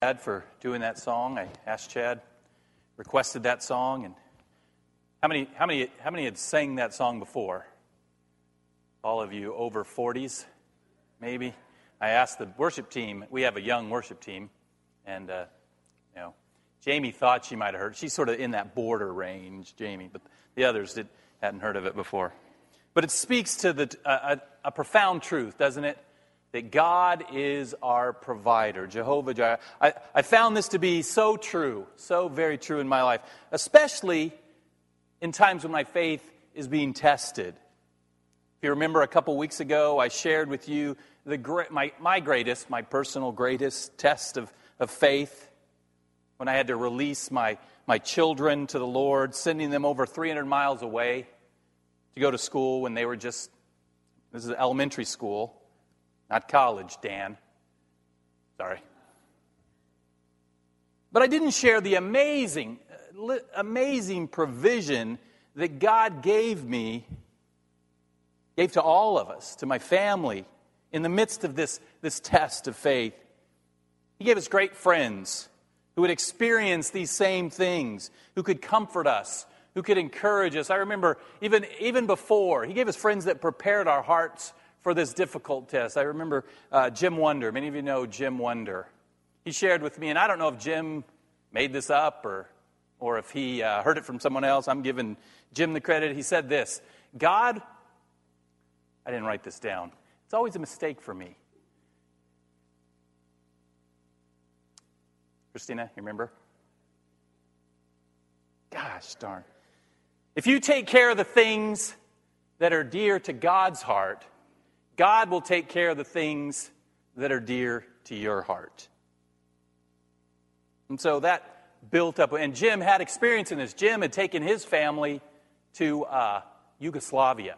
Chad for doing that song. I asked Chad, requested that song, and how many, how many, how many had sang that song before? All of you over 40s, maybe. I asked the worship team. We have a young worship team, and uh, you know, Jamie thought she might have heard. She's sort of in that border range, Jamie, but the others did, hadn't heard of it before. But it speaks to the, a, a profound truth, doesn't it? That God is our provider, Jehovah Jireh. I, I found this to be so true, so very true in my life, especially in times when my faith is being tested. If you remember a couple weeks ago, I shared with you the, my, my greatest, my personal greatest test of, of faith when I had to release my, my children to the Lord, sending them over 300 miles away to go to school when they were just, this is elementary school. Not college, Dan. Sorry. But I didn't share the amazing, uh, amazing provision that God gave me, gave to all of us, to my family, in the midst of this, this test of faith. He gave us great friends who had experienced these same things, who could comfort us, who could encourage us. I remember even, even before, He gave us friends that prepared our hearts for this difficult test. I remember uh, Jim Wonder. Many of you know Jim Wonder. He shared with me, and I don't know if Jim made this up or, or if he uh, heard it from someone else. I'm giving Jim the credit. He said this God, I didn't write this down. It's always a mistake for me. Christina, you remember? Gosh darn. If you take care of the things that are dear to God's heart, God will take care of the things that are dear to your heart. And so that built up. And Jim had experience in this. Jim had taken his family to uh, Yugoslavia,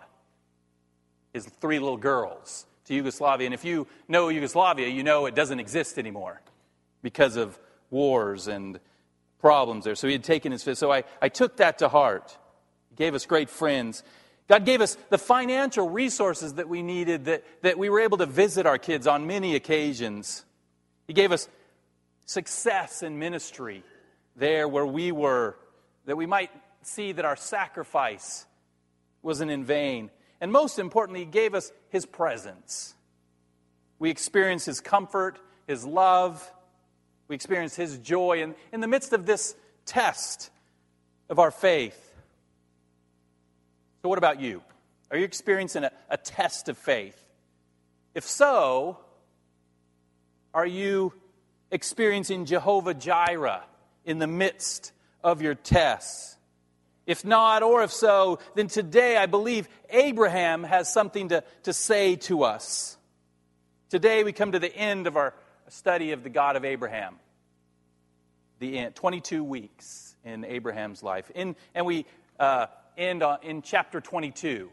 his three little girls to Yugoslavia. And if you know Yugoslavia, you know it doesn't exist anymore because of wars and problems there. So he had taken his. So I, I took that to heart. He gave us great friends. God gave us the financial resources that we needed, that, that we were able to visit our kids on many occasions. He gave us success in ministry there where we were, that we might see that our sacrifice wasn't in vain. And most importantly, He gave us His presence. We experienced His comfort, His love, we experienced His joy. And in the midst of this test of our faith, so, what about you? Are you experiencing a, a test of faith? If so, are you experiencing Jehovah Jireh in the midst of your tests? If not, or if so, then today I believe Abraham has something to, to say to us. Today we come to the end of our study of the God of Abraham. The end, 22 weeks in Abraham's life. In, and we uh, end uh, in chapter 22.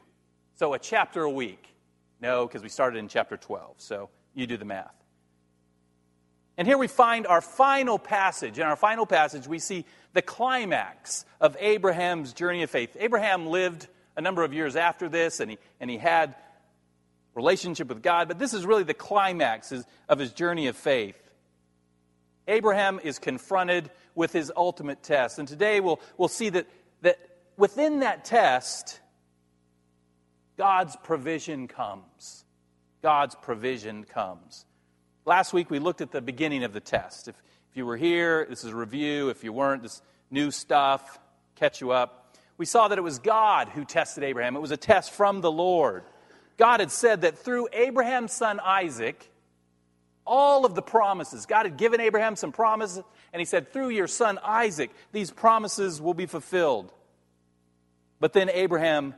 So a chapter a week. No, because we started in chapter 12. So you do the math. And here we find our final passage. In our final passage, we see the climax of Abraham's journey of faith. Abraham lived a number of years after this, and he, and he had relationship with God, but this is really the climax of his journey of faith. Abraham is confronted with his ultimate test. And today we'll, we'll see that, that within that test, God's provision comes. God's provision comes. Last week we looked at the beginning of the test. If, if you were here, this is a review. If you weren't, this new stuff, catch you up. We saw that it was God who tested Abraham. It was a test from the Lord. God had said that through Abraham's son Isaac, all of the promises, God had given Abraham some promises, and he said, through your son Isaac, these promises will be fulfilled. But then Abraham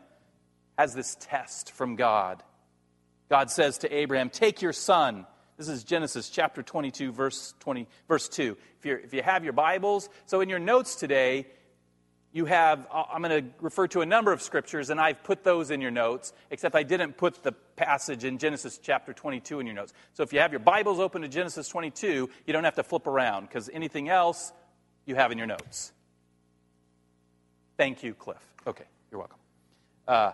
has this test from God. God says to Abraham, Take your son. This is Genesis chapter 22, verse, 20, verse 2. If, you if you have your Bibles, so in your notes today, you have, uh, I'm going to refer to a number of scriptures, and I've put those in your notes, except I didn't put the passage in Genesis chapter 22 in your notes. So if you have your Bibles open to Genesis 22, you don't have to flip around, because anything else you have in your notes. Thank you, Cliff. Okay, you're welcome. Uh,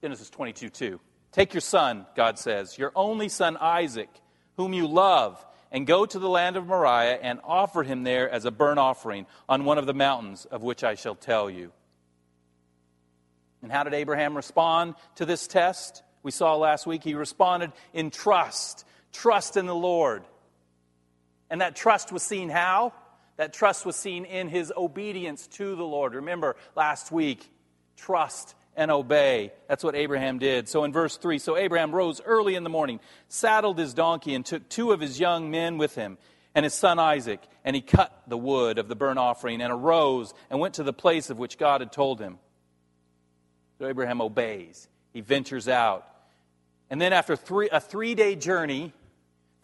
Genesis 22 2. Take your son, God says, your only son Isaac, whom you love, and go to the land of Moriah and offer him there as a burnt offering on one of the mountains of which I shall tell you. And how did Abraham respond to this test? We saw last week he responded in trust, trust in the Lord. And that trust was seen how? That trust was seen in his obedience to the Lord. Remember last week, trust and obey. That's what Abraham did. So in verse 3, so Abraham rose early in the morning, saddled his donkey, and took two of his young men with him and his son Isaac, and he cut the wood of the burnt offering and arose and went to the place of which God had told him. So Abraham obeys. He ventures out. And then after three, a three day journey,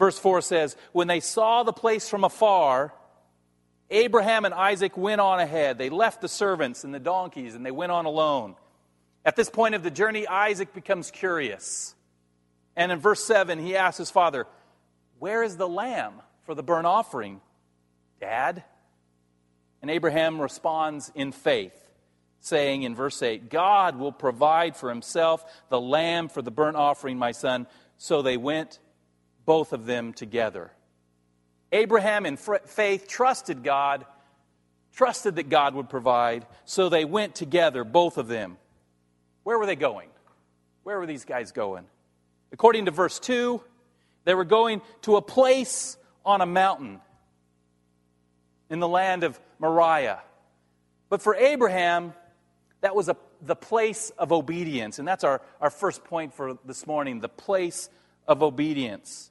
verse 4 says, when they saw the place from afar, Abraham and Isaac went on ahead. They left the servants and the donkeys and they went on alone. At this point of the journey, Isaac becomes curious. And in verse 7, he asks his father, Where is the lamb for the burnt offering, Dad? And Abraham responds in faith, saying in verse 8, God will provide for himself the lamb for the burnt offering, my son. So they went, both of them together. Abraham, in faith, trusted God, trusted that God would provide, so they went together, both of them. Where were they going? Where were these guys going? According to verse 2, they were going to a place on a mountain in the land of Moriah. But for Abraham, that was a, the place of obedience. And that's our, our first point for this morning the place of obedience.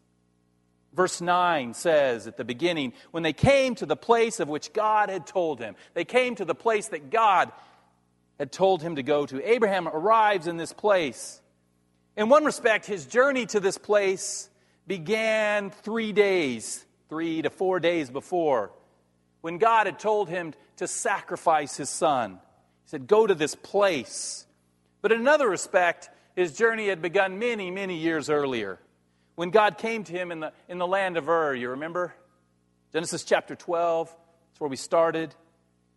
Verse 9 says at the beginning, when they came to the place of which God had told him, they came to the place that God had told him to go to. Abraham arrives in this place. In one respect, his journey to this place began three days, three to four days before, when God had told him to sacrifice his son. He said, Go to this place. But in another respect, his journey had begun many, many years earlier, when God came to him in the, in the land of Ur. You remember? Genesis chapter 12, that's where we started.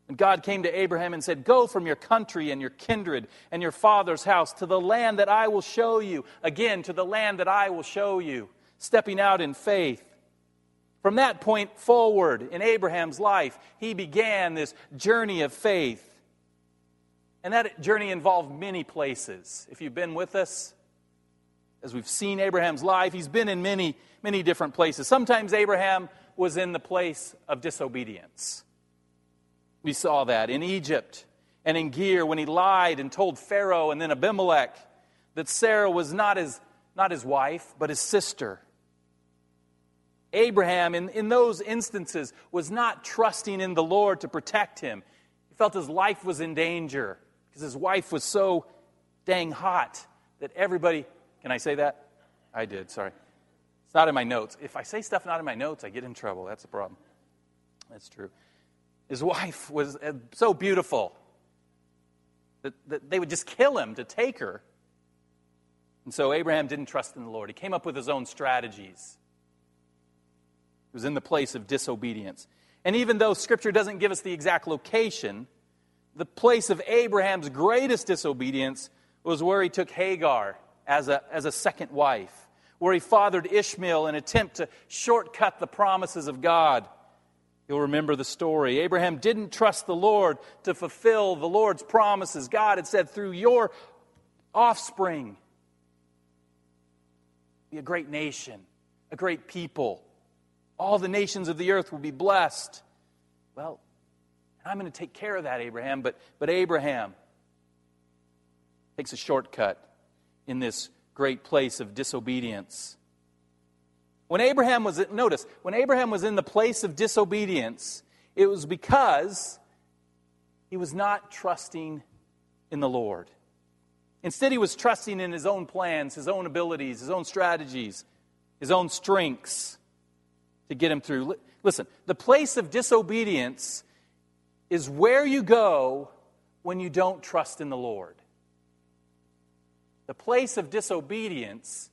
And God came to Abraham and said, Go from your country and your kindred and your father's house to the land that I will show you. Again, to the land that I will show you. Stepping out in faith. From that point forward in Abraham's life, he began this journey of faith. And that journey involved many places. If you've been with us, as we've seen Abraham's life, he's been in many, many different places. Sometimes Abraham was in the place of disobedience. We saw that in Egypt and in Gerar when he lied and told Pharaoh and then Abimelech that Sarah was not his, not his wife, but his sister. Abraham, in, in those instances, was not trusting in the Lord to protect him. He felt his life was in danger because his wife was so dang hot that everybody. Can I say that? I did, sorry. It's not in my notes. If I say stuff not in my notes, I get in trouble. That's the problem. That's true. His wife was uh, so beautiful that, that they would just kill him to take her. And so Abraham didn't trust in the Lord. He came up with his own strategies. He was in the place of disobedience. And even though Scripture doesn't give us the exact location, the place of Abraham's greatest disobedience was where he took Hagar as a, as a second wife, where he fathered Ishmael in an attempt to shortcut the promises of God. You'll remember the story. Abraham didn't trust the Lord to fulfill the Lord's promises. God had said, through your offspring, be a great nation, a great people. All the nations of the earth will be blessed. Well, I'm going to take care of that, Abraham. But, but Abraham takes a shortcut in this great place of disobedience. When Abraham was, notice, when Abraham was in the place of disobedience, it was because he was not trusting in the Lord. Instead, he was trusting in his own plans, his own abilities, his own strategies, his own strengths to get him through. Listen, the place of disobedience is where you go when you don't trust in the Lord. The place of disobedience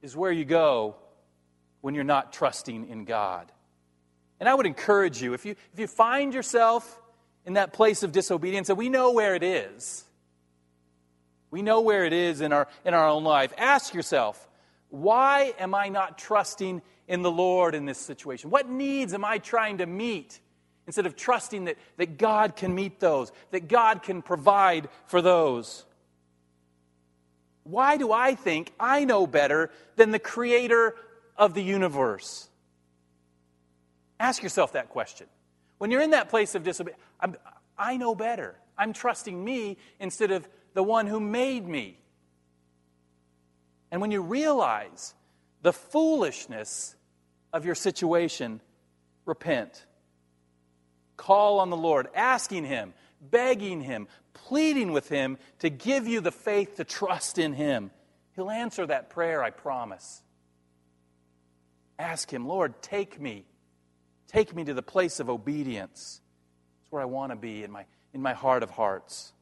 is where you go when you're not trusting in God. And I would encourage you, if you, if you find yourself in that place of disobedience, and we know where it is, we know where it is in our, in our own life, ask yourself, Why am I not trusting in the Lord in this situation? What needs am I trying to meet instead of trusting that, that God can meet those, that God can provide for those? Why do I think I know better than the creator of the universe? Ask yourself that question. When you're in that place of disobedience, I know better. I'm trusting me instead of the one who made me. And when you realize the foolishness of your situation, repent. Call on the Lord, asking Him, begging Him, pleading with Him to give you the faith to trust in Him. He'll answer that prayer, I promise. Ask Him, Lord, take me. Take me to the place of obedience. It's where I want to be in my, in my heart of hearts.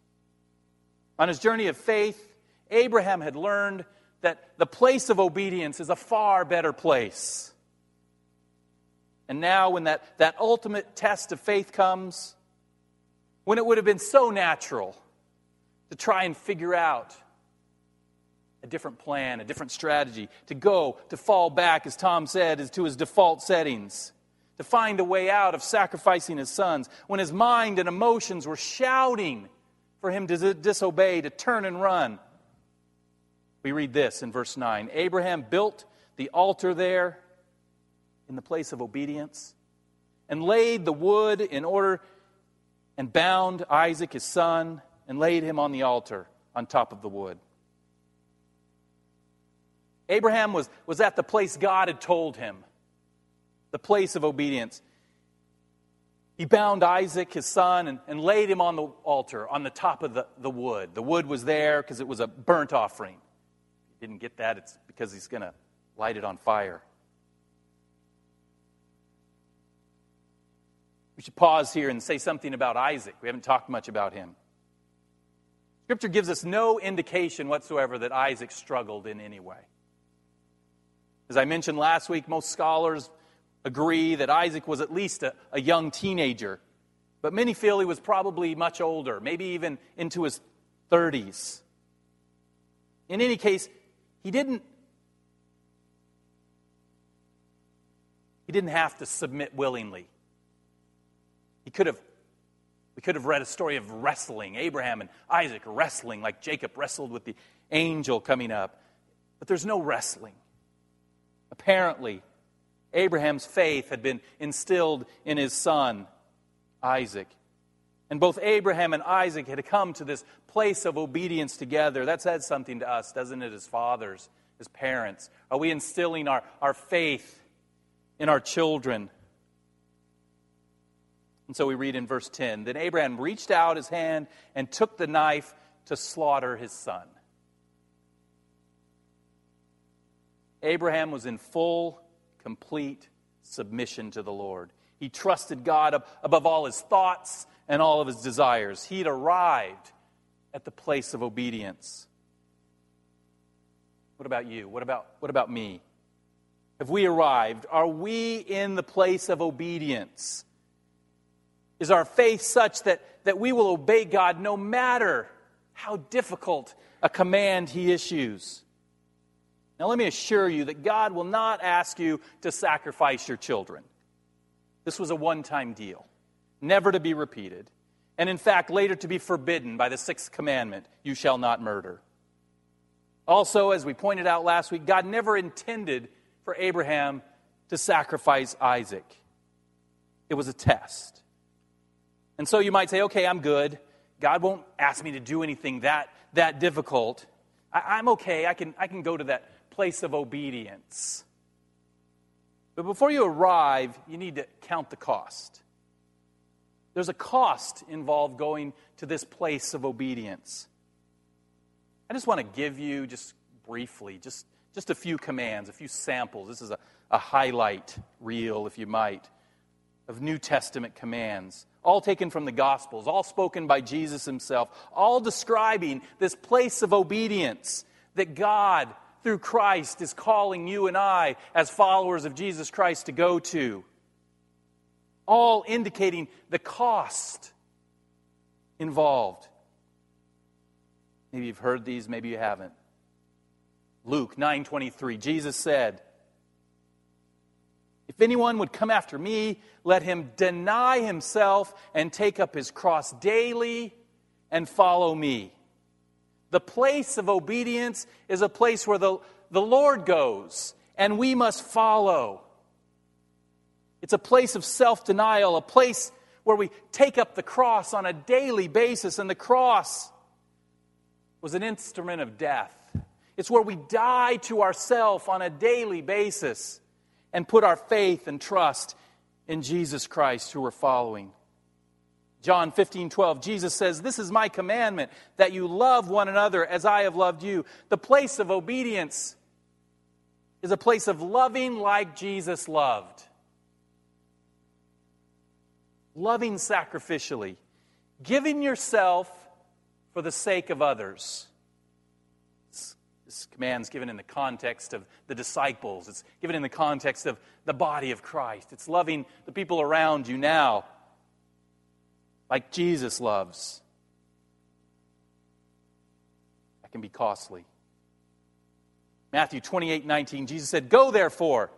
On his journey of faith, Abraham had learned that the place of obedience is a far better place. And now, when that, that ultimate test of faith comes, when it would have been so natural to try and figure out a different plan, a different strategy, to go, to fall back, as Tom said, to his default settings, to find a way out of sacrificing his sons, when his mind and emotions were shouting for him to disobey, to turn and run. We read this in verse 9 Abraham built the altar there in the place of obedience and laid the wood in order and bound Isaac his son and laid him on the altar on top of the wood. Abraham was, was at the place God had told him, the place of obedience. He bound Isaac, his son, and, and laid him on the altar on the top of the, the wood. The wood was there because it was a burnt offering didn't get that, it's because he's going to light it on fire. We should pause here and say something about Isaac. We haven't talked much about him. Scripture gives us no indication whatsoever that Isaac struggled in any way. As I mentioned last week, most scholars agree that Isaac was at least a, a young teenager, but many feel he was probably much older, maybe even into his 30s. In any case, he didn't He didn't have to submit willingly. He could have we could have read a story of wrestling, Abraham and Isaac wrestling like Jacob wrestled with the angel coming up. But there's no wrestling. Apparently, Abraham's faith had been instilled in his son, Isaac. And both Abraham and Isaac had come to this place of obedience together. That says something to us, doesn't it, as fathers, as parents? Are we instilling our, our faith in our children? And so we read in verse 10 Then Abraham reached out his hand and took the knife to slaughter his son. Abraham was in full, complete submission to the Lord. He trusted God above all his thoughts and all of his desires. He'd arrived at the place of obedience. What about you? What about, what about me? Have we arrived? Are we in the place of obedience? Is our faith such that, that we will obey God no matter how difficult a command He issues? Now, let me assure you that God will not ask you to sacrifice your children. This was a one time deal never to be repeated, and in fact, later to be forbidden by the sixth commandment you shall not murder. Also, as we pointed out last week, God never intended for Abraham to sacrifice Isaac, it was a test. And so you might say, okay, I'm good. God won't ask me to do anything that, that difficult. I, I'm okay. I can, I can go to that place of obedience. But before you arrive, you need to count the cost. There's a cost involved going to this place of obedience. I just want to give you, just briefly, just, just a few commands, a few samples. This is a, a highlight reel, if you might, of New Testament commands, all taken from the Gospels, all spoken by Jesus himself, all describing this place of obedience that God, through Christ, is calling you and I, as followers of Jesus Christ, to go to all indicating the cost involved. Maybe you've heard these, maybe you haven't. Luke 9:23 Jesus said, If anyone would come after me, let him deny himself and take up his cross daily and follow me. The place of obedience is a place where the, the Lord goes, and we must follow. It's a place of self denial, a place where we take up the cross on a daily basis, and the cross was an instrument of death. It's where we die to ourself on a daily basis and put our faith and trust in Jesus Christ who we're following. John 15, 12, Jesus says, This is my commandment, that you love one another as I have loved you. The place of obedience is a place of loving like Jesus loved. Loving sacrificially, giving yourself for the sake of others. This command is given in the context of the disciples. It's given in the context of the body of Christ. It's loving the people around you now like Jesus loves. That can be costly. Matthew 28 19, Jesus said, Go therefore,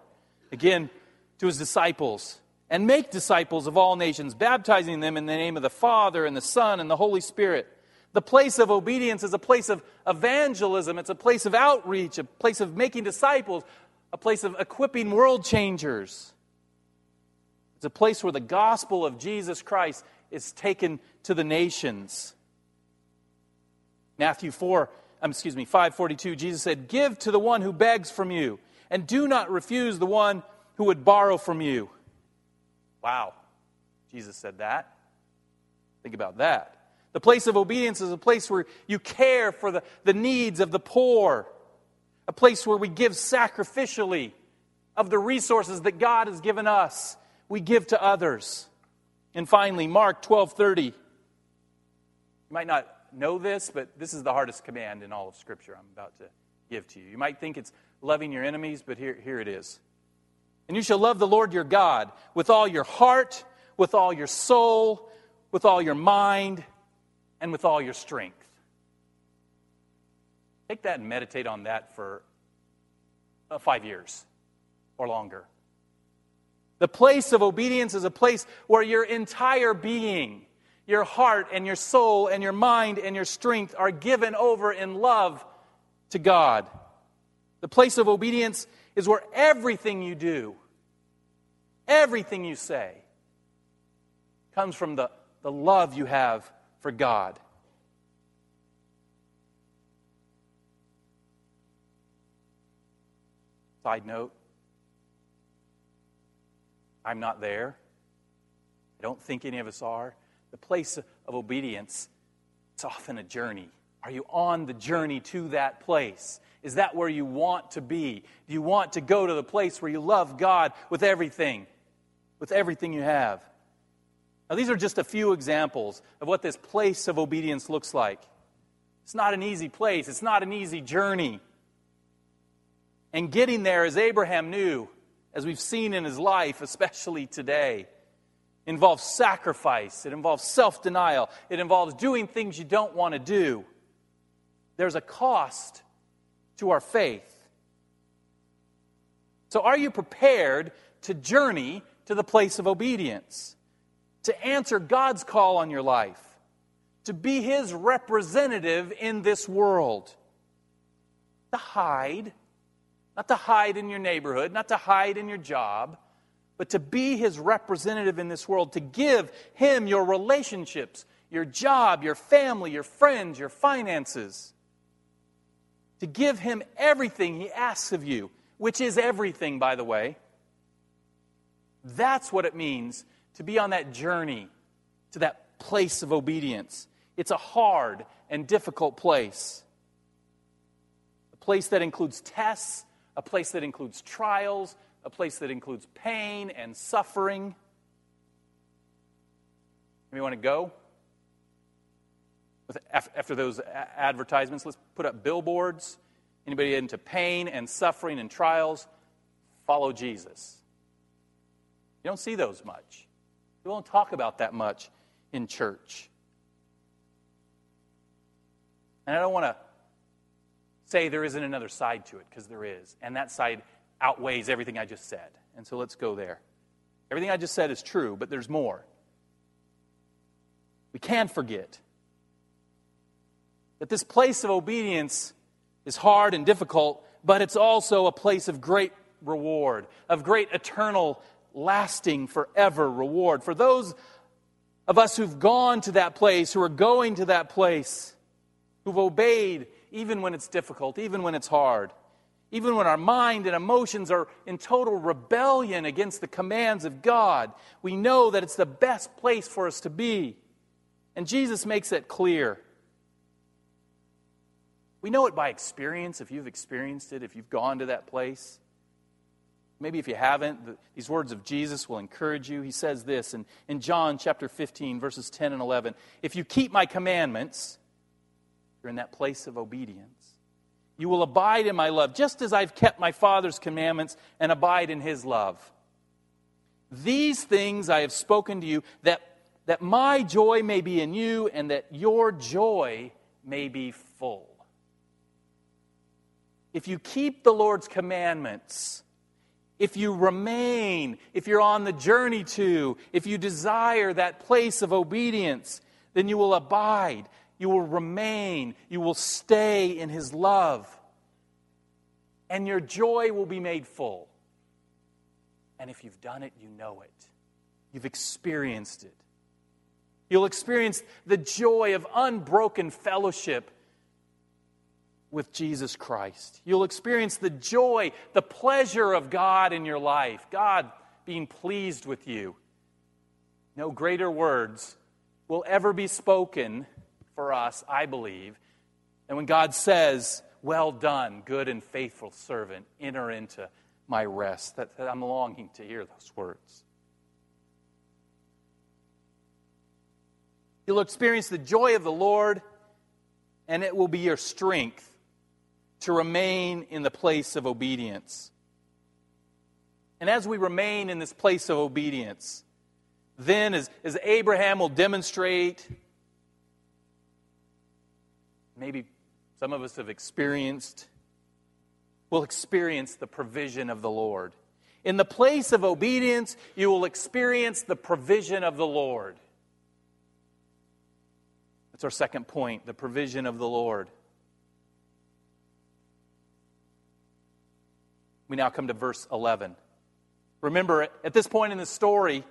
again to his disciples, and make disciples of all nations, baptizing them in the name of the Father and the Son and the Holy Spirit. The place of obedience is a place of evangelism, it's a place of outreach, a place of making disciples, a place of equipping world changers. It's a place where the gospel of Jesus Christ is taken to the nations. Matthew 4, um, excuse me, 542, Jesus said, Give to the one who begs from you, and do not refuse the one who would borrow from you. Wow. Jesus said that. Think about that. The place of obedience is a place where you care for the, the needs of the poor, a place where we give sacrificially of the resources that God has given us. We give to others. And finally, Mark 12:30. You might not know this, but this is the hardest command in all of Scripture I'm about to give to you. You might think it's loving your enemies, but here, here it is. And you shall love the Lord your God with all your heart, with all your soul, with all your mind, and with all your strength. Take that and meditate on that for uh, five years or longer. The place of obedience is a place where your entire being, your heart and your soul and your mind and your strength are given over in love to God. The place of obedience is where everything you do, everything you say, comes from the, the love you have for God. Side note I'm not there. I don't think any of us are. The place of obedience, it's often a journey. Are you on the journey to that place? Is that where you want to be? Do you want to go to the place where you love God with everything, with everything you have? Now, these are just a few examples of what this place of obedience looks like. It's not an easy place, it's not an easy journey. And getting there, as Abraham knew, as we've seen in his life, especially today, involves sacrifice, it involves self denial, it involves doing things you don't want to do. There's a cost to our faith. So, are you prepared to journey to the place of obedience? To answer God's call on your life? To be His representative in this world? To hide not to hide in your neighborhood, not to hide in your job, but to be his representative in this world, to give him your relationships, your job, your family, your friends, your finances. To give him everything he asks of you, which is everything, by the way. That's what it means to be on that journey to that place of obedience. It's a hard and difficult place. A place that includes tests a place that includes trials, a place that includes pain and suffering. Anybody want to go? After those advertisements, let's put up billboards. Anybody into pain and suffering and trials? Follow Jesus. You don't see those much. We won't talk about that much in church. And I don't want to say there isn't another side to it, because there is. And that side outweighs everything I just said. And so let's go there. Everything I just said is true, but there's more. We can't forget that this place of obedience is hard and difficult, but it's also a place of great reward, of great eternal, lasting, forever reward. For those of us who've gone to that place, who are going to that place, who've obeyed even when it's difficult, even when it's hard, even when our mind and emotions are in total rebellion against the commands of God, we know that it's the best place for us to be. And Jesus makes it clear. We know it by experience, if you've experienced it, if you've gone to that place. Maybe if you haven't, the, these words of Jesus will encourage you. He says this in, in John chapter 15, verses 10 and 11 If you keep my commandments, you're in that place of obedience. You will abide in my love, just as I've kept my Father's commandments and abide in his love. These things I have spoken to you, that, that my joy may be in you, and that your joy may be full if you keep the Lord's commandments, if you remain, if you're on the journey to, if you desire that place of obedience, then you will abide, you will remain, you will stay in His love, and your joy will be made full. And if you've done it, you know it. You've experienced it. You'll experience the joy of unbroken fellowship with Jesus Christ. You'll experience the joy, the pleasure of God in your life, God being pleased with you. No greater words will ever be spoken for us, I believe, and when God says, Well done, good and faithful servant, enter into my rest. That, that I'm longing to hear those words. You'll experience the joy of the Lord, and it will be your strength to remain in the place of obedience. And as we remain in this place of obedience, then as, as Abraham will demonstrate, maybe some of us have experienced, will experience the provision of the Lord. In the place of obedience, you will experience the provision of the Lord. That's our second point the provision of the Lord. We now come to verse 11. Remember, at this point in the story,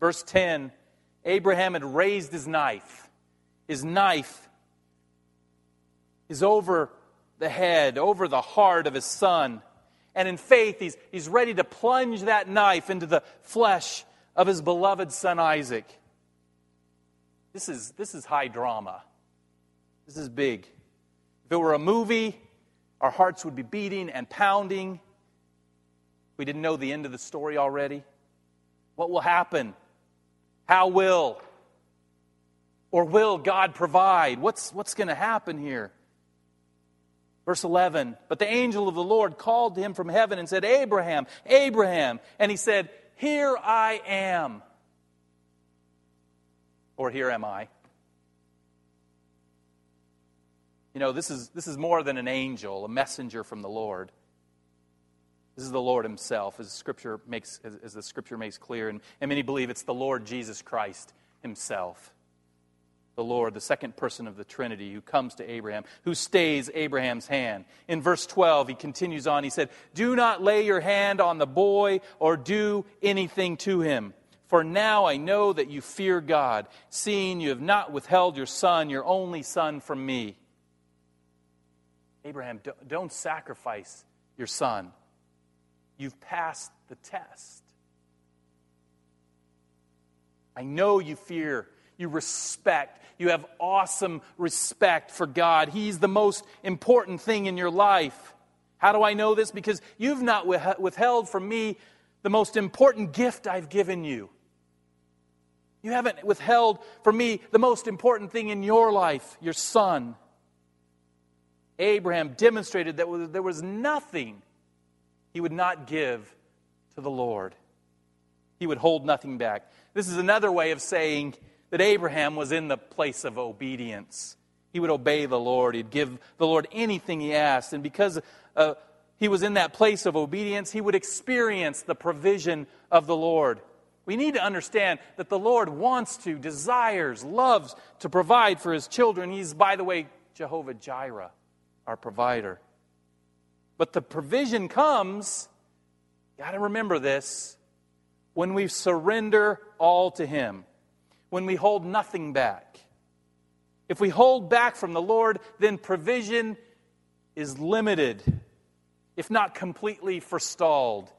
verse 10, Abraham had raised his knife. His knife is over the head, over the heart of his son. And in faith, he's, he's ready to plunge that knife into the flesh of his beloved son Isaac. This is, this is high drama. This is big. If it were a movie, our hearts would be beating and pounding. We didn't know the end of the story already. What will happen? How will or will God provide? What's, what's going to happen here? Verse 11 But the angel of the Lord called to him from heaven and said, Abraham, Abraham. And he said, Here I am. Or here am I. You know, this is, this is more than an angel, a messenger from the Lord. This is the Lord Himself, as Scripture makes, as the Scripture makes clear, and, and many believe it's the Lord Jesus Christ Himself. The Lord, the second person of the Trinity, who comes to Abraham, who stays Abraham's hand. In verse 12, he continues on. He said, Do not lay your hand on the boy or do anything to him. For now I know that you fear God, seeing you have not withheld your son, your only son, from me. Abraham, don't sacrifice your son. You've passed the test. I know you fear, you respect, you have awesome respect for God. He's the most important thing in your life. How do I know this? Because you've not withheld from me the most important gift I've given you. You haven't withheld from me the most important thing in your life, your son. Abraham demonstrated that there was nothing he would not give to the Lord. He would hold nothing back. This is another way of saying that Abraham was in the place of obedience. He would obey the Lord. He'd give the Lord anything he asked. And because uh, he was in that place of obedience, he would experience the provision of the Lord. We need to understand that the Lord wants to, desires, loves to provide for his children. He's, by the way, Jehovah Jireh, our provider. But the provision comes, got to remember this, when we surrender all to him, when we hold nothing back. If we hold back from the Lord, then provision is limited, if not completely forestalled.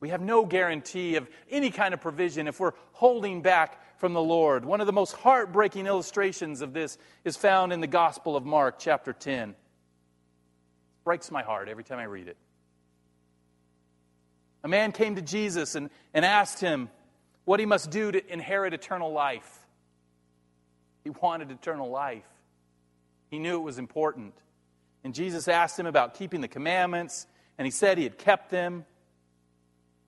We have no guarantee of any kind of provision if we're holding back from the Lord. One of the most heartbreaking illustrations of this is found in the Gospel of Mark, chapter 10. Breaks my heart every time I read it. A man came to Jesus and, and asked him what he must do to inherit eternal life. He wanted eternal life, he knew it was important. And Jesus asked him about keeping the commandments, and he said he had kept them.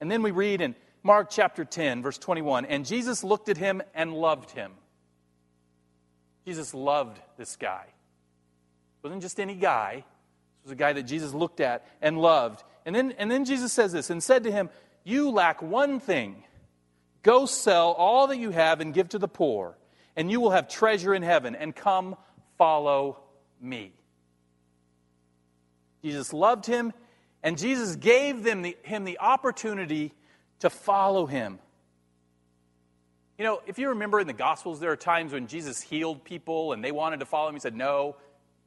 And then we read in Mark chapter 10, verse 21 And Jesus looked at him and loved him. Jesus loved this guy. It wasn't just any guy, it was a guy that Jesus looked at and loved. And then, and then Jesus says this and said to him, You lack one thing. Go sell all that you have and give to the poor, and you will have treasure in heaven, and come follow me. Jesus loved him and Jesus gave them the, him the opportunity to follow him. You know, if you remember in the Gospels, there are times when Jesus healed people and they wanted to follow him. He said, No,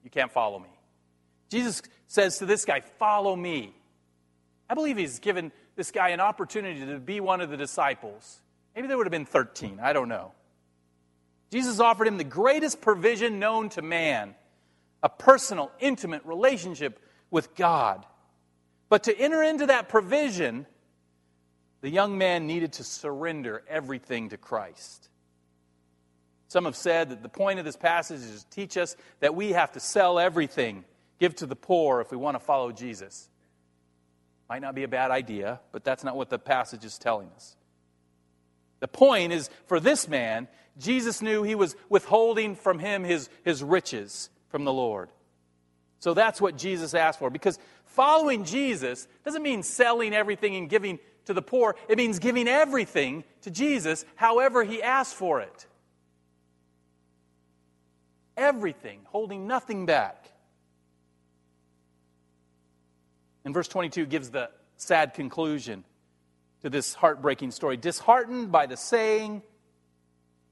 you can't follow me. Jesus says to this guy, Follow me. I believe he's given this guy an opportunity to be one of the disciples. Maybe there would have been 13, I don't know. Jesus offered him the greatest provision known to man a personal, intimate relationship with God. But to enter into that provision, the young man needed to surrender everything to Christ. Some have said that the point of this passage is to teach us that we have to sell everything, give to the poor if we want to follow Jesus. Might not be a bad idea, but that's not what the passage is telling us. The point is for this man, Jesus knew he was withholding from him his, his riches from the Lord. So that's what Jesus asked for. Because following Jesus doesn't mean selling everything and giving to the poor, it means giving everything to Jesus however he asked for it. Everything, holding nothing back. And verse 22 gives the sad conclusion to this heartbreaking story. Disheartened by the saying,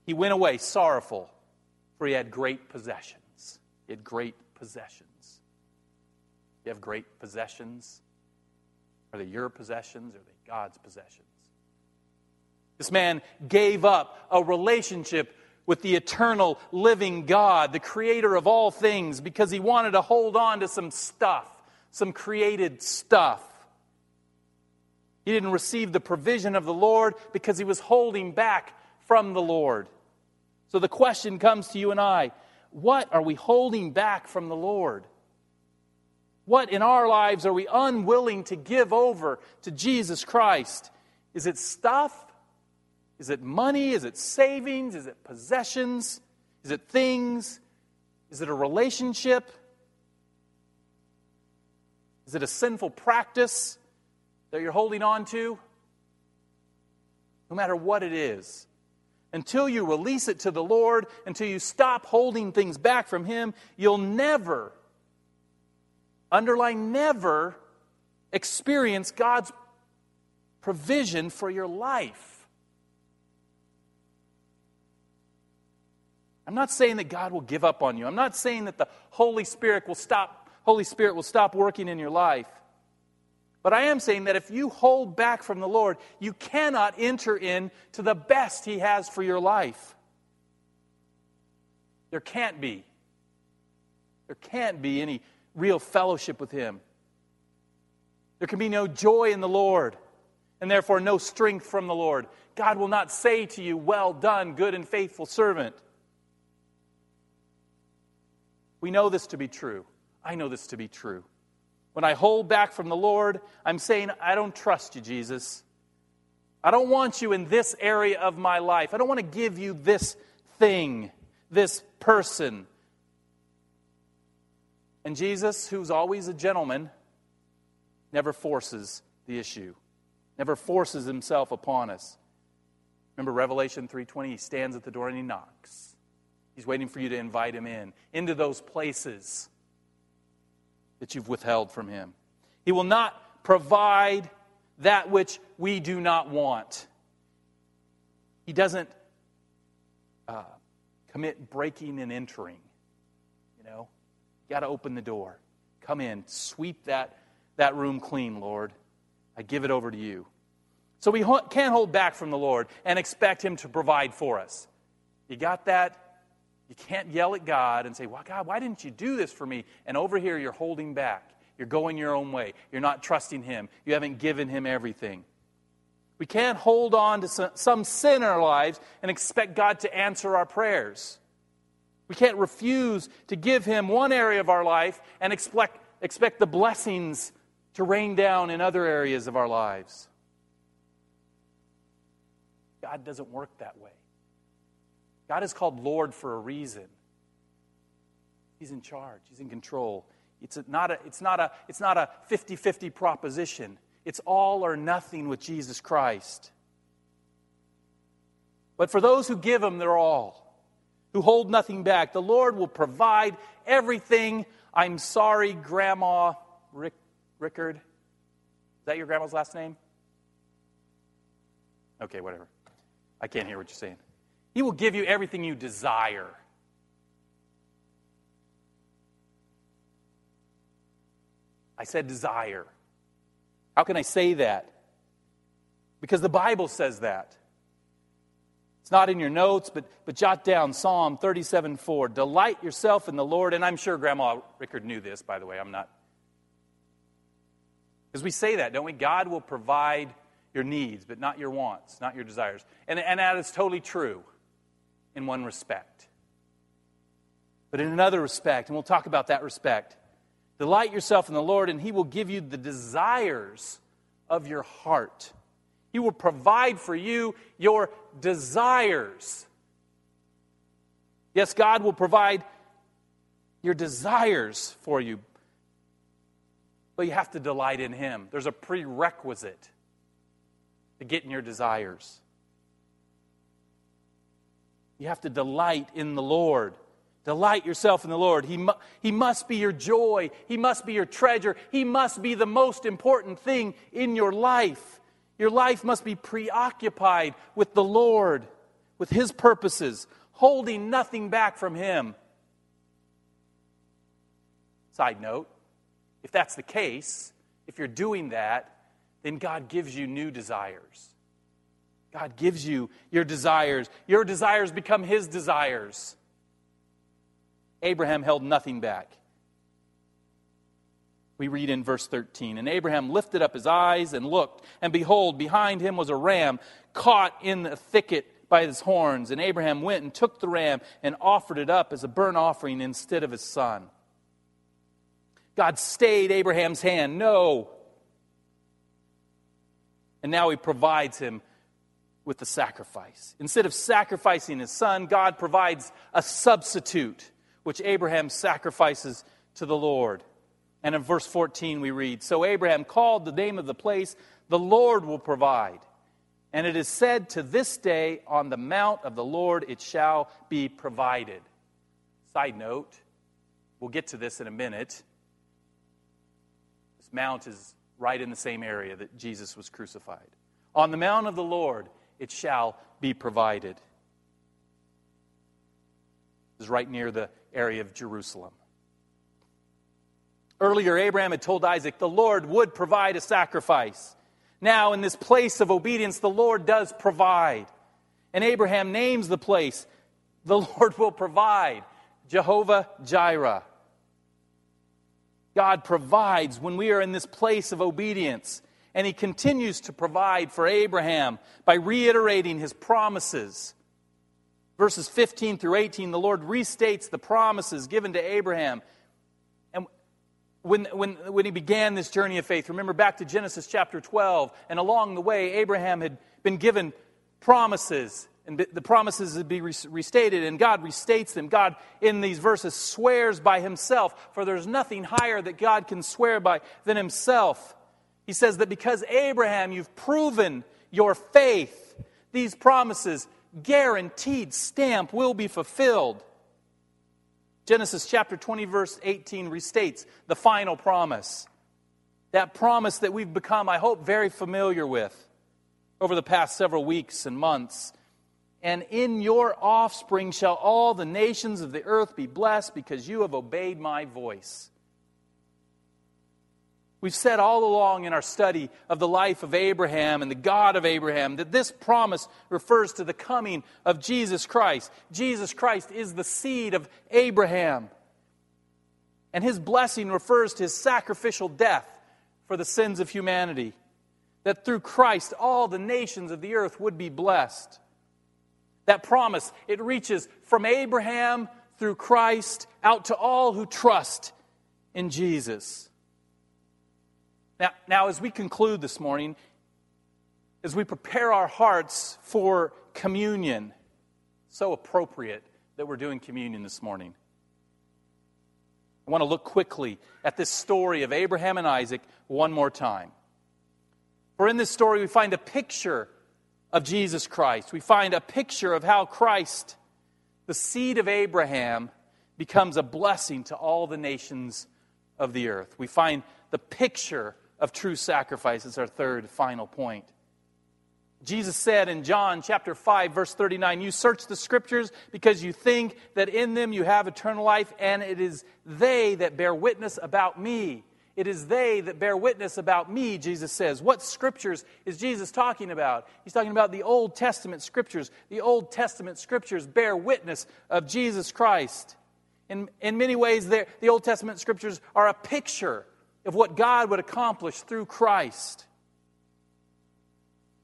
he went away sorrowful, for he had great possessions. He had great possessions. You have great possessions. Are they your possessions are they God's possessions? This man gave up a relationship with the eternal living God, the creator of all things, because he wanted to hold on to some stuff, some created stuff. He didn't receive the provision of the Lord because he was holding back from the Lord. So the question comes to you and I what are we holding back from the Lord? What in our lives are we unwilling to give over to Jesus Christ? Is it stuff? Is it money? Is it savings? Is it possessions? Is it things? Is it a relationship? Is it a sinful practice that you're holding on to? No matter what it is, until you release it to the Lord, until you stop holding things back from Him, you'll never underline never experience God's provision for your life. I'm not saying that God will give up on you. I'm not saying that the Holy Spirit will stop Holy Spirit will stop working in your life. But I am saying that if you hold back from the Lord, you cannot enter into the best He has for your life. There can't be. There can't be any real fellowship with Him. There can be no joy in the Lord, and therefore no strength from the Lord. God will not say to you, Well done, good and faithful servant. We know this to be true. I know this to be true. When I hold back from the Lord, I'm saying, I don't trust you, Jesus. I don't want you in this area of my life. I don't want to give you this thing, this person, And Jesus, who's always a gentleman, never forces the issue, never forces himself upon us. Remember Revelation 3:20, he stands at the door and he knocks. He's waiting for you to invite him in into those places that you've withheld from him. He will not provide that which we do not want. He doesn't uh, commit breaking and entering. You know, you got to open the door. Come in, sweep that, that room clean, Lord. I give it over to you. So we can't hold back from the Lord and expect Him to provide for us. You got that? You can't yell at God and say, Well, God, why didn't you do this for me? And over here, you're holding back. You're going your own way. You're not trusting Him. You haven't given Him everything. We can't hold on to some sin in our lives and expect God to answer our prayers. We can't refuse to give Him one area of our life and expect, expect the blessings to rain down in other areas of our lives. God doesn't work that way. God is called Lord for a reason. He's in charge, He's in control. It's not a, it's not a, it's not a 50 50 proposition, it's all or nothing with Jesus Christ. But for those who give Him their all, who hold nothing back, the Lord will provide everything. I'm sorry, Grandma Rick, Rickard. Is that your grandma's last name? Okay, whatever. I can't hear what you're saying. He will give you everything you desire. I said desire. How can I say that? Because the Bible says that. It's not in your notes, but, but jot down Psalm 37 4. Delight yourself in the Lord. And I'm sure Grandma Rickard knew this, by the way. I'm not. Because we say that, don't we? God will provide your needs, but not your wants, not your desires. And, and that is totally true in one respect. But in another respect, and we'll talk about that respect, delight yourself in the Lord, and He will give you the desires of your heart. He will provide for you your desires. Yes, God will provide your desires for you, but you have to delight in Him. There's a prerequisite to getting your desires. You have to delight in the Lord. Delight yourself in the Lord. He, mu- he must be your joy. He must be your treasure. He must be the most important thing in your life. Your life must be preoccupied with the Lord, with His purposes, holding nothing back from Him. Side note if that's the case, if you're doing that, then God gives you new desires. God gives you your desires. Your desires become His desires. Abraham held nothing back. We read in verse 13 And Abraham lifted up his eyes and looked, and behold, behind him was a ram caught in the thicket by his horns. And Abraham went and took the ram and offered it up as a burnt offering instead of his son. God stayed Abraham's hand. No, and now he provides him with the sacrifice. Instead of sacrificing his son, God provides a substitute, which Abraham sacrifices to the Lord. And in verse 14, we read So Abraham called the name of the place, The Lord will provide. And it is said to this day, On the mount of the Lord it shall be provided. Side note, we'll get to this in a minute. This mount is right in the same area that Jesus was crucified. On the mount of the Lord it shall be provided. Is right near the area of Jerusalem. Earlier, Abraham had told Isaac the Lord would provide a sacrifice. Now, in this place of obedience, the Lord does provide. And Abraham names the place, the Lord will provide Jehovah Jireh. God provides when we are in this place of obedience. And he continues to provide for Abraham by reiterating his promises. Verses 15 through 18, the Lord restates the promises given to Abraham. And when, when, when he began this journey of faith, remember back to Genesis chapter 12, and along the way, Abraham had been given promises and the promises to be restated, and God restates them. God, in these verses, swears by himself, for there's nothing higher that God can swear by than himself. He says that because Abraham, you've proven your faith, these promises, guaranteed stamp, will be fulfilled. Genesis chapter 20, verse 18 restates the final promise. That promise that we've become, I hope, very familiar with over the past several weeks and months. And in your offspring shall all the nations of the earth be blessed because you have obeyed my voice. We've said all along in our study of the life of Abraham and the God of Abraham that this promise refers to the coming of Jesus Christ. Jesus Christ is the seed of Abraham. And his blessing refers to his sacrificial death for the sins of humanity. That through Christ all the nations of the earth would be blessed. That promise, it reaches from Abraham through Christ out to all who trust in Jesus. Now, now, as we conclude this morning, as we prepare our hearts for communion, so appropriate that we're doing communion this morning. I want to look quickly at this story of Abraham and Isaac one more time. For in this story, we find a picture of Jesus Christ. We find a picture of how Christ, the seed of Abraham, becomes a blessing to all the nations of the earth. We find the picture of true sacrifice is our third final point. Jesus said in John chapter 5 verse 39, you search the scriptures because you think that in them you have eternal life and it is they that bear witness about me. It is they that bear witness about me, Jesus says. What scriptures is Jesus talking about? He's talking about the Old Testament scriptures. The Old Testament scriptures bear witness of Jesus Christ. In, in many ways, the Old Testament scriptures are a picture of what God would accomplish through Christ.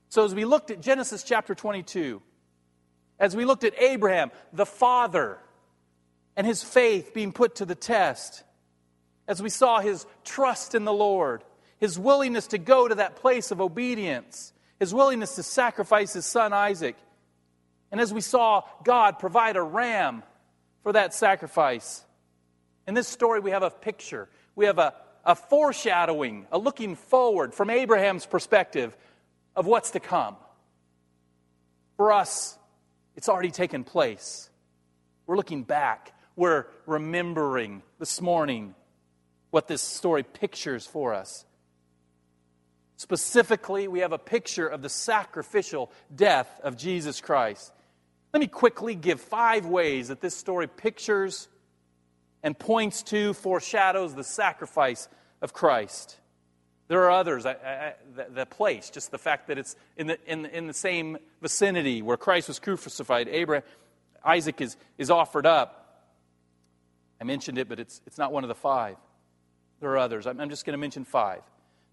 So, as we looked at Genesis chapter 22, as we looked at Abraham, the father, and his faith being put to the test, as we saw his trust in the Lord, his willingness to go to that place of obedience, his willingness to sacrifice his son Isaac, and as we saw God provide a ram for that sacrifice. In this story, we have a picture. We have a, a foreshadowing, a looking forward from Abraham's perspective of what's to come. For us, it's already taken place. We're looking back. We're remembering this morning what this story pictures for us. Specifically, we have a picture of the sacrificial death of Jesus Christ. Let me quickly give five ways that this story pictures and points to, foreshadows the sacrifice of Christ. There are others. I, I, the, the, place, just the fact that it's in the, in, in the same vicinity where Christ was crucified. Abraham, Isaac is, is offered up. I mentioned it, but it's, it's not one of the five. There are others. I'm, I'm just going to mention five.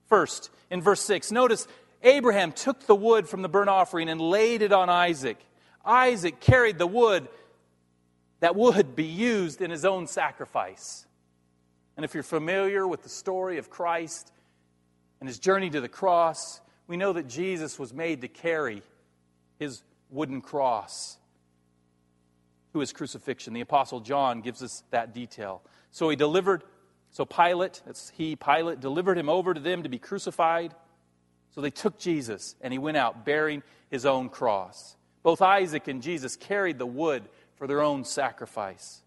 First, in verse 6, notice Abraham took the wood from the burnt offering and laid it on Isaac. Isaac carried the wood that would be used in his own sacrifice. And if you're familiar with the story of Christ and his journey to the cross, we know that Jesus was made to carry his wooden cross to his crucifixion. The Apostle John gives us that detail. So he delivered, so Pilate, that's he, Pilate, delivered him over to them to be crucified. So they took Jesus and he went out bearing his own cross. Both Isaac and Jesus carried the wood for their own sacrifice.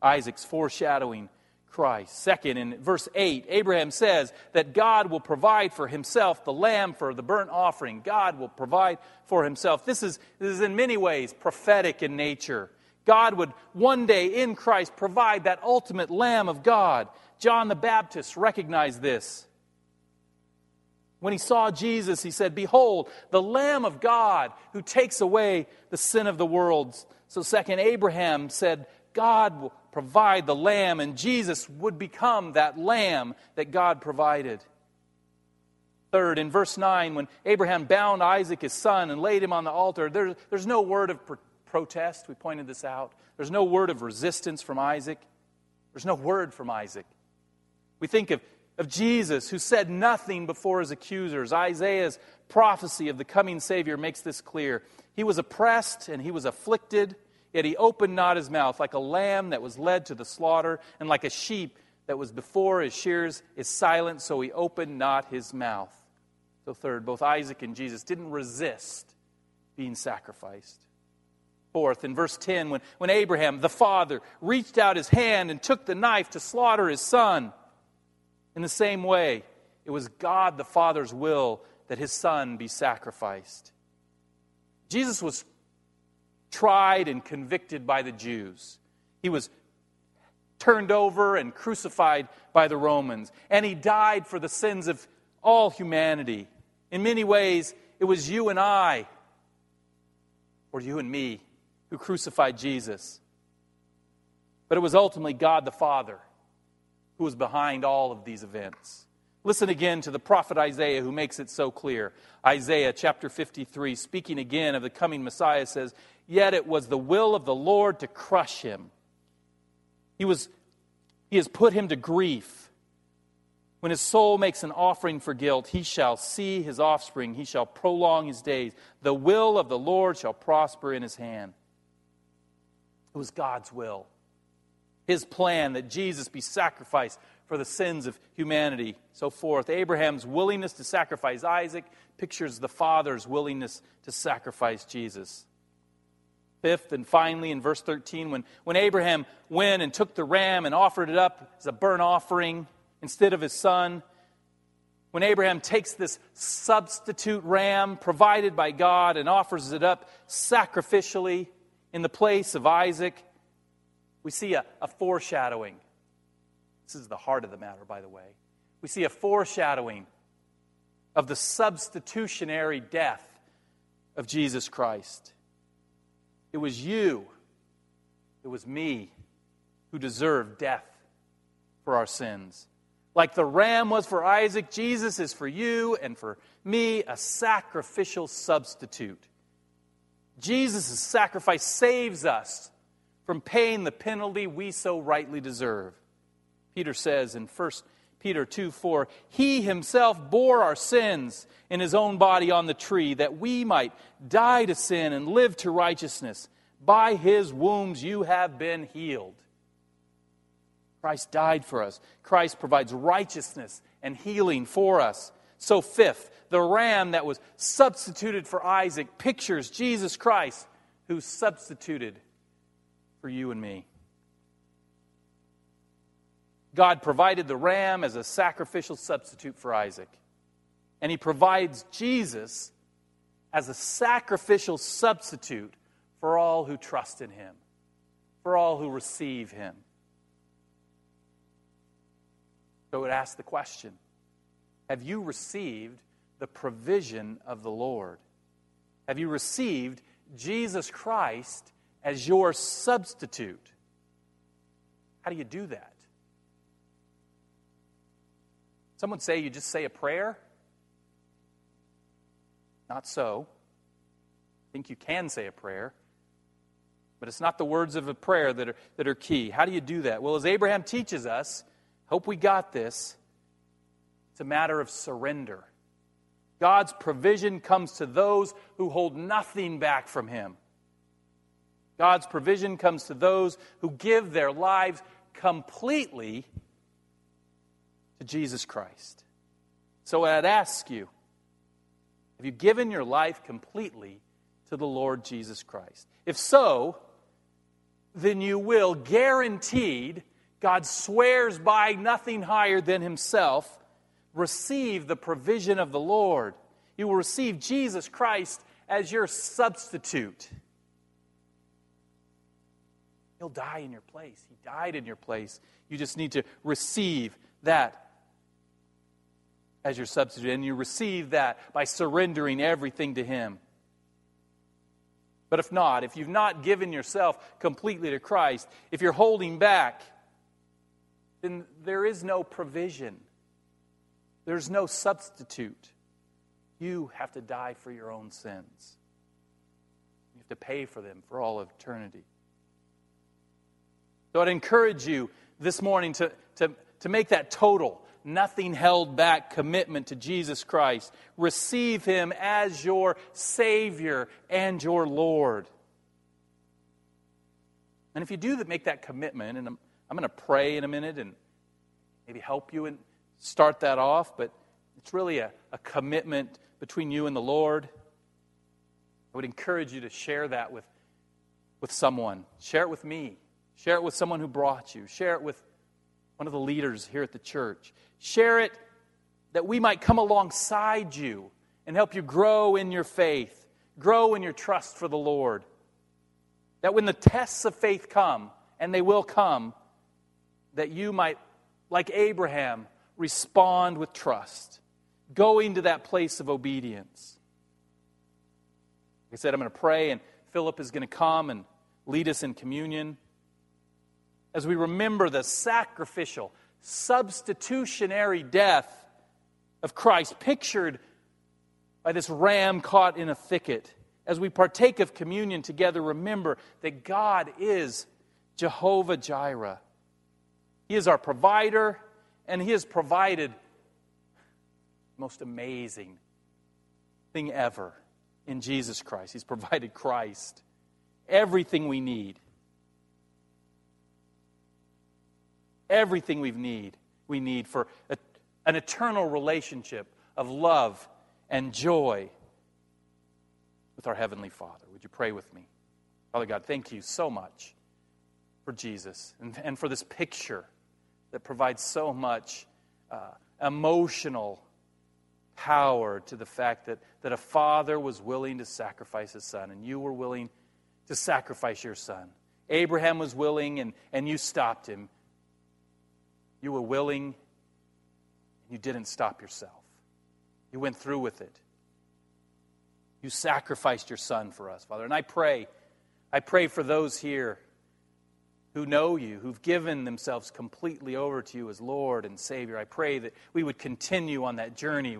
Isaac's foreshadowing Christ. Second, in verse 8, Abraham says that God will provide for himself the lamb for the burnt offering. God will provide for himself. This is, this is in many ways prophetic in nature. God would one day in Christ provide that ultimate lamb of God. John the Baptist recognized this. When he saw Jesus, he said, Behold, the Lamb of God who takes away the sin of the world. So, second, Abraham said, God will provide the lamb, and Jesus would become that lamb that God provided. Third, in verse 9, when Abraham bound Isaac, his son, and laid him on the altar, there, there's no word of protest. We pointed this out. There's no word of resistance from Isaac. There's no word from Isaac. We think of, of Jesus, who said nothing before his accusers. Isaiah's prophecy of the coming Savior makes this clear. He was oppressed and he was afflicted, yet he opened not his mouth, like a lamb that was led to the slaughter, and like a sheep that was before his shears is silent, so he opened not his mouth. So, third, both Isaac and Jesus didn't resist being sacrificed. Fourth, in verse 10, when, when Abraham, the father, reached out his hand and took the knife to slaughter his son, in the same way, it was God the Father's will that his son be sacrificed. Jesus was tried and convicted by the Jews. He was turned over and crucified by the Romans, and he died for the sins of all humanity. In many ways, it was you and I, or you and me, who crucified Jesus. But it was ultimately God the Father who was behind all of these events. Listen again to the prophet Isaiah who makes it so clear. Isaiah chapter 53, speaking again of the coming Messiah, says, Yet it was the will of the Lord to crush him. He, was, he has put him to grief. When his soul makes an offering for guilt, he shall see his offspring, he shall prolong his days. The will of the Lord shall prosper in his hand. It was God's will his plan that Jesus be sacrificed for the sins of humanity, so fourth. Abraham's willingness to sacrifice Isaac pictures the father's willingness to sacrifice Jesus. Fifth and finally, in verse 13, when, when Abraham went and took the ram and offered it up as a burnt offering instead of his son, when Abraham takes this substitute ram provided by God and offers it up sacrificially in the place of Isaac, we see a, a foreshadowing. This is the heart of the matter, by the way. We see a foreshadowing of the substitutionary death of Jesus Christ. It was you, it was me who deserved death for our sins. Like the ram was for Isaac, Jesus is for you and for me a sacrificial substitute. Jesus' sacrifice saves us from paying the penalty we so rightly deserve. Peter says in 1 Peter 2 4, He himself bore our sins in his own body on the tree, that we might die to sin and live to righteousness. By his wounds you have been healed. Christ died for us. Christ provides righteousness and healing for us. So, fifth, the ram that was substituted for Isaac pictures Jesus Christ, who substituted for you and me. God provided the ram as a sacrificial substitute for Isaac. And he provides Jesus as a sacrificial substitute for all who trust in him, for all who receive him. So it asks the question Have you received the provision of the Lord? Have you received Jesus Christ as your substitute. How do you do that? Someone say you just say a prayer? Not so. I think you can say a prayer, but it's not the words of a prayer that are, that are key. How do you do that? Well, as Abraham teaches us, hope we got this, it's a matter of surrender. God's provision comes to those who hold nothing back from Him. God's provision comes to those who give their lives completely to Jesus Christ. So I'd ask you have you given your life completely to the Lord Jesus Christ? If so, then you will, guaranteed, God swears by nothing higher than Himself, receive the provision of the Lord. You will receive Jesus Christ as your substitute. He'll die in your place. He died in your place. You just need to receive that as your substitute. And you receive that by surrendering everything to Him. But if not, if you've not given yourself completely to Christ, if you're holding back, then there is no provision. There's no substitute. You have to die for your own sins. You have to pay for them for all eternity. So I'd encourage you this morning to, to, to make that total, nothing held back commitment to Jesus Christ. Receive Him as your Savior and your Lord. And if you do make that commitment, and I'm, I'm going to pray in a minute and maybe help you and start that off, but it's really a, a commitment between you and the Lord. I would encourage you to share that with, with someone. Share it with me. Share it with someone who brought you. Share it with one of the leaders here at the church. Share it that we might come alongside you and help you grow in your faith, grow in your trust for the Lord. That when the tests of faith come, and they will come, that you might, like Abraham, respond with trust, going to that place of obedience. Like I said, I'm going to pray, and Philip is going to come and lead us in communion. As we remember the sacrificial, substitutionary death of Christ, pictured by this ram caught in a thicket as we partake of communion together, remember that God is Jehovah Jireh. He is our provider, and He has provided the most amazing thing ever in Jesus Christ. He's provided Christ, everything we need. Everything we need, we need for a, an eternal relationship of love and joy with our Heavenly Father. Would you pray with me? Father God, thank you so much for Jesus and, and for this picture that provides so much uh, emotional power to the fact that, that a father was willing to sacrifice his son, and you were willing to sacrifice your son. Abraham was willing, and, and you stopped him. You were willing, and you didn't stop yourself. You went through with it. You sacrificed your son for us, Father. And I pray, I pray for those here who know you, who've given themselves completely over to you as Lord and Savior. I pray that we would continue on that journey,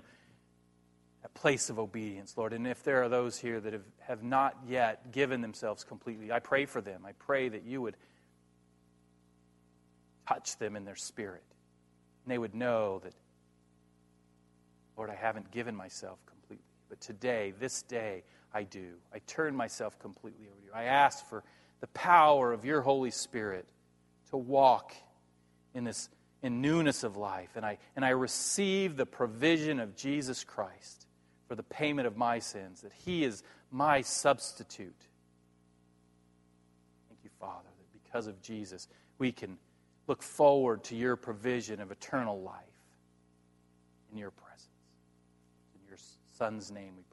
that place of obedience, Lord. And if there are those here that have, have not yet given themselves completely, I pray for them. I pray that you would touch them in their spirit. And they would know that, Lord, I haven't given myself completely. but today, this day, I do. I turn myself completely over to you. I ask for the power of your Holy Spirit to walk in this in newness of life. And I, and I receive the provision of Jesus Christ for the payment of my sins, that He is my substitute. Thank you, Father, that because of Jesus, we can look forward to your provision of eternal life in your presence. In your Son's name we